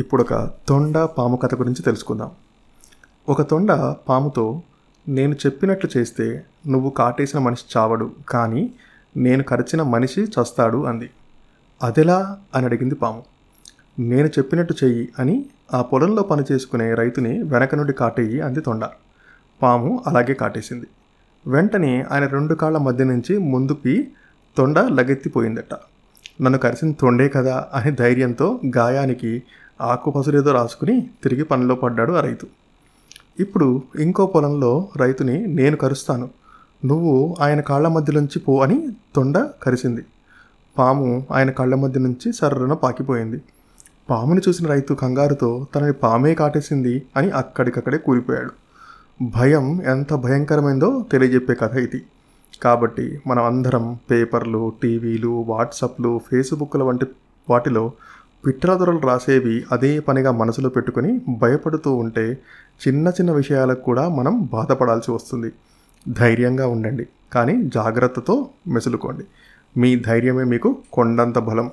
ఇప్పుడు ఒక తొండ పాము కథ గురించి తెలుసుకుందాం. ఒక తొండ పాముతో నేను చెప్పినట్లు చేస్తే నువ్వు కాటేసిన మనిషి చావడు కానీ నేను కరిచిన మనిషి చస్తాడు అంది. అదెలా? అని అడిగింది పాము. నేను చెప్పినట్టు చెయ్యి అని ఆ పొలంలో పని చేసుకునే రైతుని వెనక నుండి కాటేయి అంది తొండ. పాము అలాగే కాటేసింది. వెంటనే ఆయన రెండు కాళ్ళ మధ్య నుంచి ముందుకి తొండ లగెత్తిపోయిందట. నన్ను కరిసిన తొండే కదా అని ధైర్యంతో గాయానికి ఆకు పసురేదో రాసుకుని తిరిగి పనిలో పడ్డాడు ఆ రైతు. ఇప్పుడు ఇంకో పొలంలో రైతుని నేను కరుస్తాను. నువ్వు ఆయన కాళ్ళ మధ్యలోంచి పో అని తొండ కరిసింది. పాము ఆయన కళ్ళ మధ్య నుంచి సర్రన పాకిపోయింది. పాముని చూసిన రైతు కంగారుతో తనని పామే కాటేసింది అని అక్కడికక్కడే కూలిపోయాడు. భయం ఎంత భయంకరమైందో తెలియజెప్పే కథ ఇది. కాబట్టి మనం అందరం పేపర్లు టీవీలు వాట్సాప్లు ఫేస్బుక్ల వంటి వాటిలో పిట్టల రాసేవి అదే పనిగా మనసులో పెట్టుకొని భయపడుతూ ఉంటే చిన్న చిన్న విషయాలకు కూడా మనం బాధపడాల్సి వస్తుంది. ధైర్యంగా ఉండండి. కానీ జాగ్రత్తతో మెసులుకోండి. మీ ధైర్యమే మీకు కొండంత బలం.